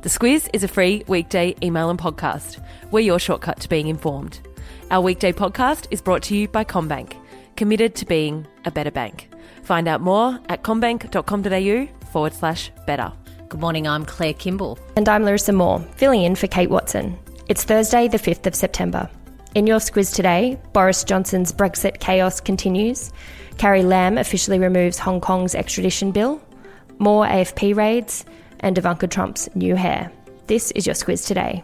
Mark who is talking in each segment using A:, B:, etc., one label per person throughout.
A: The Squiz is a free weekday email and podcast. We're your shortcut to being informed. Our weekday podcast is brought to you by CommBank, committed to being a better bank. Find out more at commbank.com.au forward slash better.
B: Good morning, I'm Claire Kimball.
C: And I'm Larissa Moore, filling in for Kate Wattchow. It's Thursday, the 5th of September. In your squiz today, Boris Johnson's Brexit chaos continues. Carrie Lam officially removes Hong Kong's extradition bill. More AFP raids and Ivanka Trump's new hair. This is your squiz today.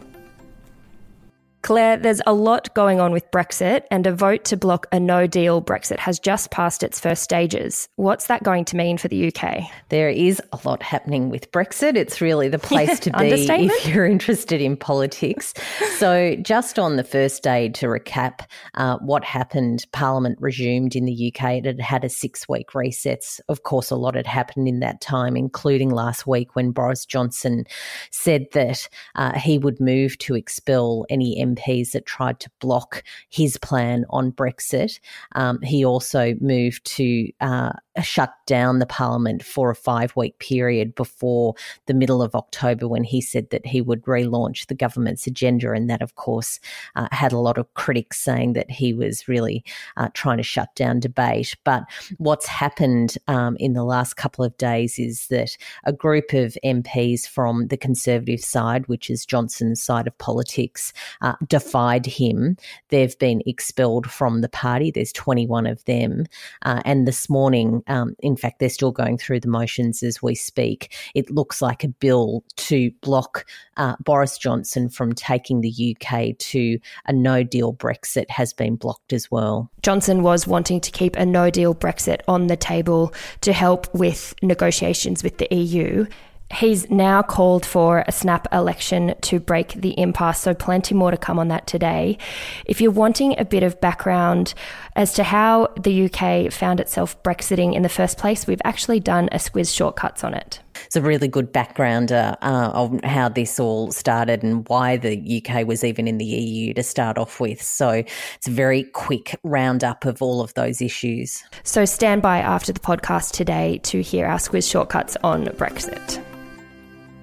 C: Claire, there's a lot going on with Brexit, and a vote to block a no deal Brexit has just passed its first stages. What's that going to mean for the UK?
B: There is a lot happening with Brexit. It's really the place to be if you're interested in politics. So, just on the first day, to recap uh, what happened, Parliament resumed in the UK. It had had a six week recess. Of course, a lot had happened in that time, including last week when Boris Johnson said that uh, he would move to expel any MPs that tried to block his plan on Brexit. Um, he also moved to uh, shut down the parliament for a five week period before the middle of October when he said that he would relaunch the government's agenda. And that, of course, uh, had a lot of critics saying that he was really uh, trying to shut down debate. But what's happened um, in the last couple of days is that a group of MPs from the Conservative side, which is Johnson's side of politics, uh, defied him. They've been expelled from the party. There's 21 of them. Uh, and this morning, um, in fact, they're still going through the motions as we speak. It looks like a bill to block uh, Boris Johnson from taking the UK to a no deal Brexit has been blocked as well.
C: Johnson was wanting to keep a no deal Brexit on the table to help with negotiations with the EU. He's now called for a snap election to break the impasse, so plenty more to come on that today. If you're wanting a bit of background as to how the UK found itself Brexiting in the first place, we've actually done a squiz shortcuts on it.
B: It's a really good background uh, uh, of how this all started and why the UK was even in the EU to start off with. So it's a very quick roundup of all of those issues.
C: So stand by after the podcast today to hear our squiz shortcuts on Brexit.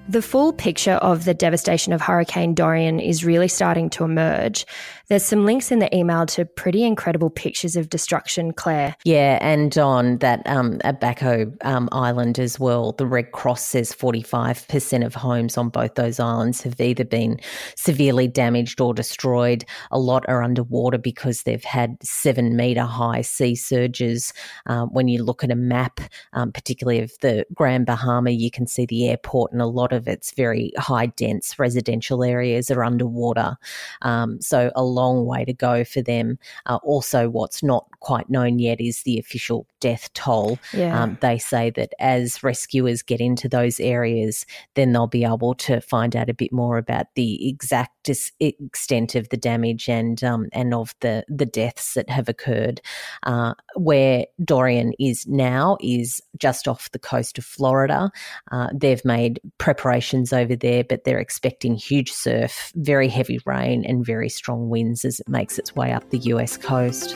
C: The full picture of the devastation of Hurricane Dorian is really starting to emerge. There's some links in the email to pretty incredible pictures of destruction, Claire.
B: Yeah, and on that um, Abaco um, Island as well, the Red Cross says 45% of homes on both those islands have either been severely damaged or destroyed. A lot are underwater because they've had seven metre high sea surges. Um, when you look at a map, um, particularly of the Grand Bahama, you can see the airport and a lot of its very high dense residential areas are underwater. Um, so a long way to go for them. Uh, also, what's not quite known yet is the official death toll. Yeah. Um, they say that as rescuers get into those areas, then they'll be able to find out a bit more about the exact extent of the damage and um, and of the the deaths that have occurred. Uh, where Dorian is now is just off the coast of Florida. Uh, they've made preparations over there, but they're expecting huge surf, very heavy rain, and very strong winds as it makes its way up the US coast.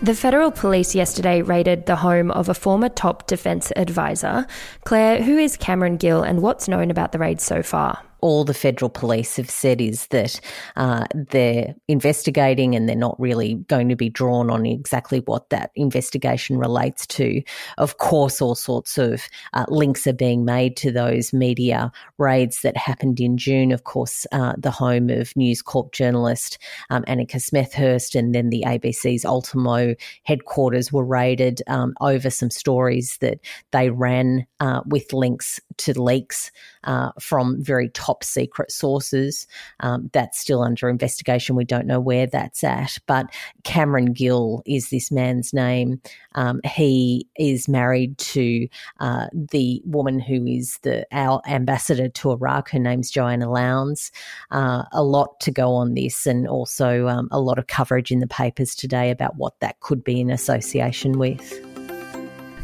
C: The federal police yesterday raided the home of a former top defence advisor. Claire, who is Cameron Gill and what's known about the raid so far?
B: All the federal police have said is that uh, they're investigating and they're not really going to be drawn on exactly what that investigation relates to. Of course, all sorts of uh, links are being made to those media raids that happened in June. Of course, uh, the home of News Corp journalist um, Annika Smethurst and then the ABC's Ultimo headquarters were raided um, over some stories that they ran uh, with links to leaks uh, from very top secret sources. Um, that's still under investigation. We don't know where that's at. But Cameron Gill is this man's name. Um, he is married to uh, the woman who is the our ambassador to Iraq. Her name's Joanna Loundes. Uh, a lot to go on this, and also um, a lot of coverage in the papers today about what that could be in association with.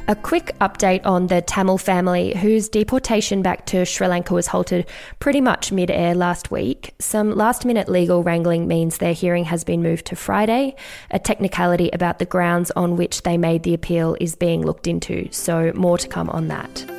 C: A quick update on the Tamil family whose deportation back to Sri Lanka was halted pretty much mid air last week. Some last minute legal wrangling means their hearing has been moved to Friday. A technicality about the grounds on which they made the appeal is being looked into, so more to come on that.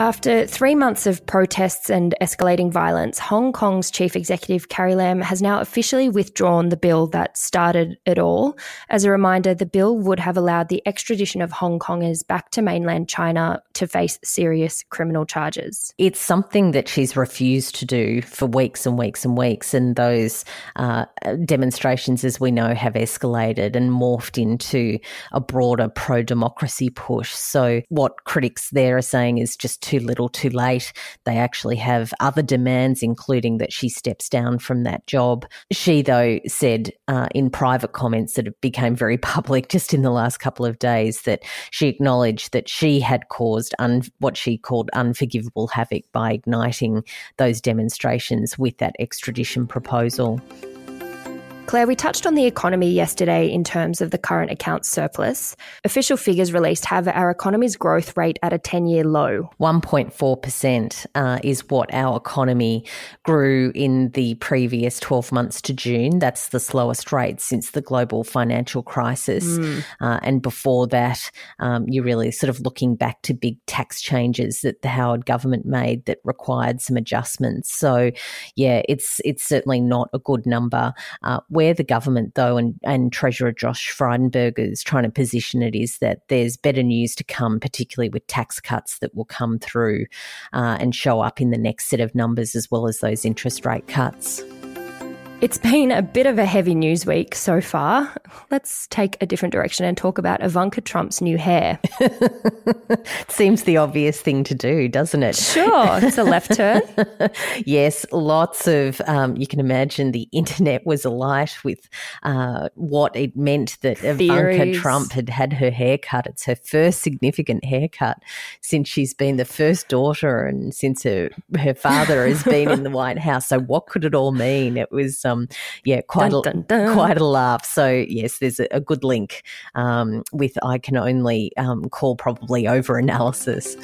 C: After three months of protests and escalating violence, Hong Kong's chief executive Carrie Lam has now officially withdrawn the bill that started it all. As a reminder, the bill would have allowed the extradition of Hong Kongers back to mainland China to face serious criminal charges.
B: It's something that she's refused to do for weeks and weeks and weeks, and those uh, demonstrations, as we know, have escalated and morphed into a broader pro democracy push. So, what critics there are saying is just too little too late. They actually have other demands, including that she steps down from that job. She, though, said uh, in private comments that it became very public just in the last couple of days that she acknowledged that she had caused un- what she called unforgivable havoc by igniting those demonstrations with that extradition proposal.
C: Claire, we touched on the economy yesterday in terms of the current account surplus. Official figures released have our economy's growth rate at a 10 year low.
B: 1.4% uh, is what our economy grew in the previous 12 months to June. That's the slowest rate since the global financial crisis. Mm. Uh, and before that, um, you're really sort of looking back to big tax changes that the Howard government made that required some adjustments. So, yeah, it's, it's certainly not a good number. Uh, where the government, though, and, and Treasurer Josh Frydenberg is trying to position it is that there's better news to come, particularly with tax cuts that will come through uh, and show up in the next set of numbers as well as those interest rate cuts.
C: It's been a bit of a heavy news week so far. Let's take a different direction and talk about Ivanka Trump's new hair.
B: Seems the obvious thing to do, doesn't it?
C: Sure, it's a left turn.
B: yes, lots of, um, you can imagine the internet was alight with uh, what it meant that Theories. Ivanka Trump had had her hair cut. It's her first significant haircut since she's been the first daughter and since her, her father has been in the White House. So, what could it all mean? It was um, yeah, quite dun, a dun, dun. quite a laugh. So yes, there's a, a good link um, with I can only um, call probably over analysis.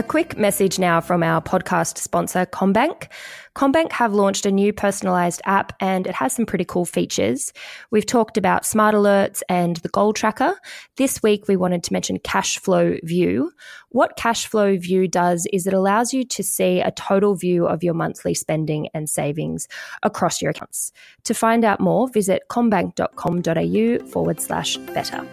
C: A quick message now from our podcast sponsor, CommBank. CommBank have launched a new personalized app and it has some pretty cool features. We've talked about smart alerts and the goal tracker. This week, we wanted to mention Cash Flow View. What Cash Flow View does is it allows you to see a total view of your monthly spending and savings across your accounts. To find out more, visit commbank.com.au forward slash better.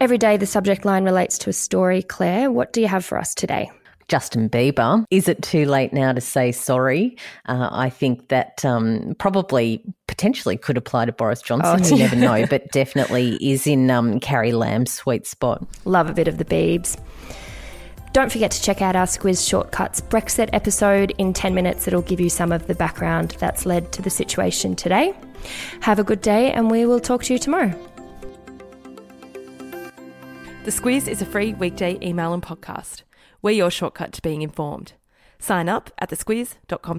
C: Every day, the subject line relates to a story. Claire, what do you have for us today?
B: Justin Bieber. Is it too late now to say sorry? Uh, I think that um, probably potentially could apply to Boris Johnson. Oh, you never know, but definitely is in um, Carrie Lam's sweet spot.
C: Love a bit of the Biebs. Don't forget to check out our Squiz Shortcuts Brexit episode. In 10 minutes, it'll give you some of the background that's led to the situation today. Have a good day, and we will talk to you tomorrow.
A: The Squiz is a free weekday email and podcast. We're your shortcut to being informed. Sign up at thesquiz.com.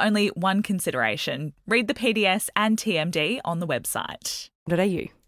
A: only one consideration. Read the PDS and TMD on the website. .au